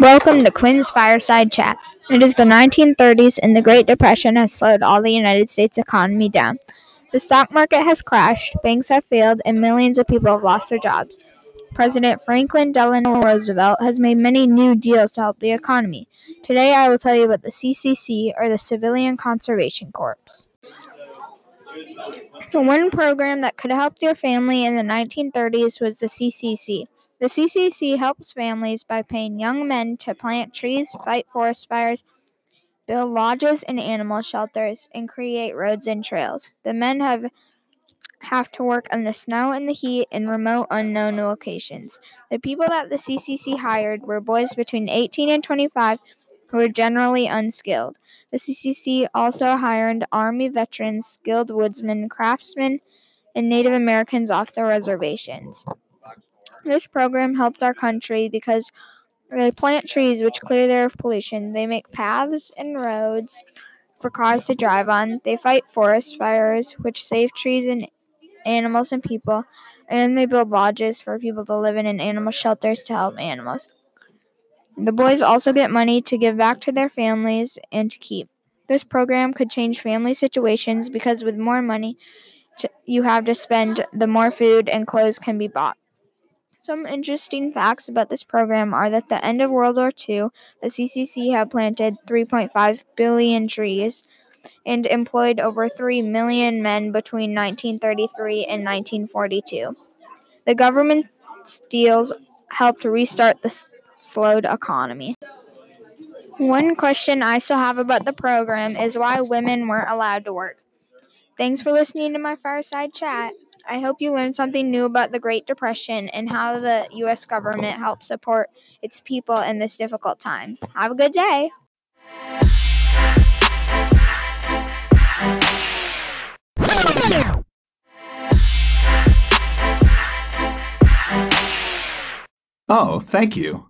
Welcome to Quinn's Fireside Chat. It is the 1930s and the Great Depression has slowed all the United States economy down. The stock market has crashed, banks have failed, and millions of people have lost their jobs. President Franklin Delano Roosevelt has made many new deals to help the economy. Today I will tell you about the CCC, or the Civilian Conservation Corps. The one program that could help your family in the 1930s was the CCC. The CCC helps families by paying young men to plant trees, fight forest fires, build lodges and animal shelters, and create roads and trails. The men have have to work in the snow and the heat in remote unknown locations. The people that the CCC hired were boys between 18 and 25 who were generally unskilled. The CCC also hired Army veterans, skilled woodsmen, craftsmen, and Native Americans off the reservations. This program helped our country because they plant trees which clear air of pollution. They make paths and roads for cars to drive on. They fight forest fires which save trees and animals and people. And they build lodges for people to live in and animal shelters to help animals. The boys also get money to give back to their families and to keep. This program could change family situations because with more money you have to spend, the more food and clothes can be bought. Some interesting facts about this program are that at the end of World War II, the CCC had planted 3.5 billion trees and employed over 3 million men between 1933 and 1942. The government's deals helped restart the slowed economy. One question I still have about the program is why women weren't allowed to work. Thanks for listening to my fireside chat. I hope you learned something new about the Great Depression and how the U.S. government helped support its people in this difficult time. Have a good day. Oh, thank you.